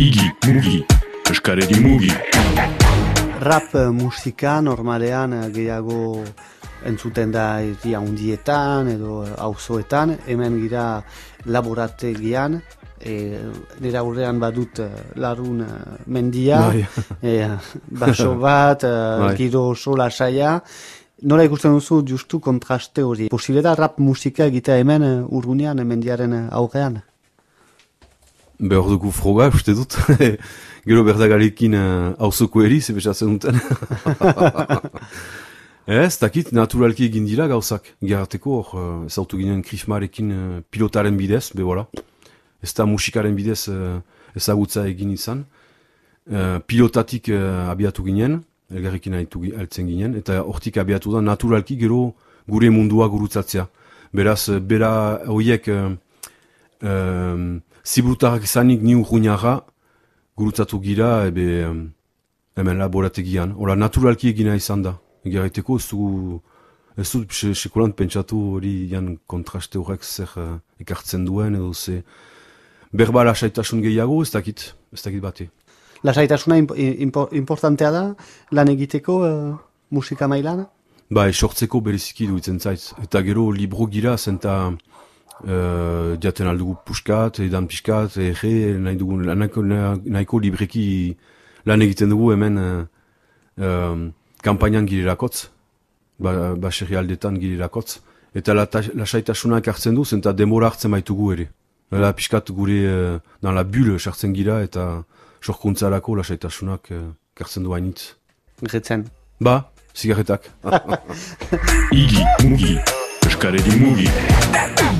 Igi, mugi, eskaredi mugi. Rap eh, musika normalean eh, gehiago entzuten da herria hundietan edo auzoetan, hemen gira laborategian, e, nire aurrean badut eh, larun eh, mendia, e, baso bat, Bai. giro oso lasaia, Nola ikusten duzu justu kontraste hori? Posible da rap musika egitea hemen eh, urgunean, mendiaren eh, aurrean? Behar dugu froga, uste dut. Gero berdagalekin uh, auzoko eri, zebesatzen duten. Ez, dakit, naturalki egin dira gauzak. Gerrateko, hor, uh, ezautu ginen krismarekin uh, pilotaren bidez, be voilà. Ez da musikaren bidez uh, ezagutza egin izan. Uh, pilotatik uh, abiatu ginen, elgarrekin heltzen ginen, eta hortik abiatu da naturalki gero gure mundua gurutzatzea. Beraz, uh, bera horiek uh, um, zibutarrak izanik ni urruñara gurutzatu gira ebe hemen laborategian. Hora naturalki egina izan da. Gerreteko ez dugu ez dut se- sekulant pentsatu hori jan kontraste horrek zer uh, ekartzen duen edo ze berba lasaitasun gehiago ez dakit, ez dakit bate. Lasaitasuna imp impo- importantea da lan egiteko eh, musika mailan? Ba, esortzeko bereziki duitzen zaiz. Eta gero libro gira zenta uh, jaten aldugu puskat, edan piskat, ege, nahi dugu, nahiko, nahiko libreki lan egiten dugu hemen uh, um, kampainan girerakotz, ba, baserri aldetan girerakotz. Eta la, lasaitasunak hartzen du, zenta demora hartzen baitugu ere. La piskat gure, uh, dan la bulle sartzen gira eta sorkuntzarako lasaitasunak uh, hartzen du hainitz. Gretzen. Ba, zigarretak. Igi, mugi, eskaredi mugi.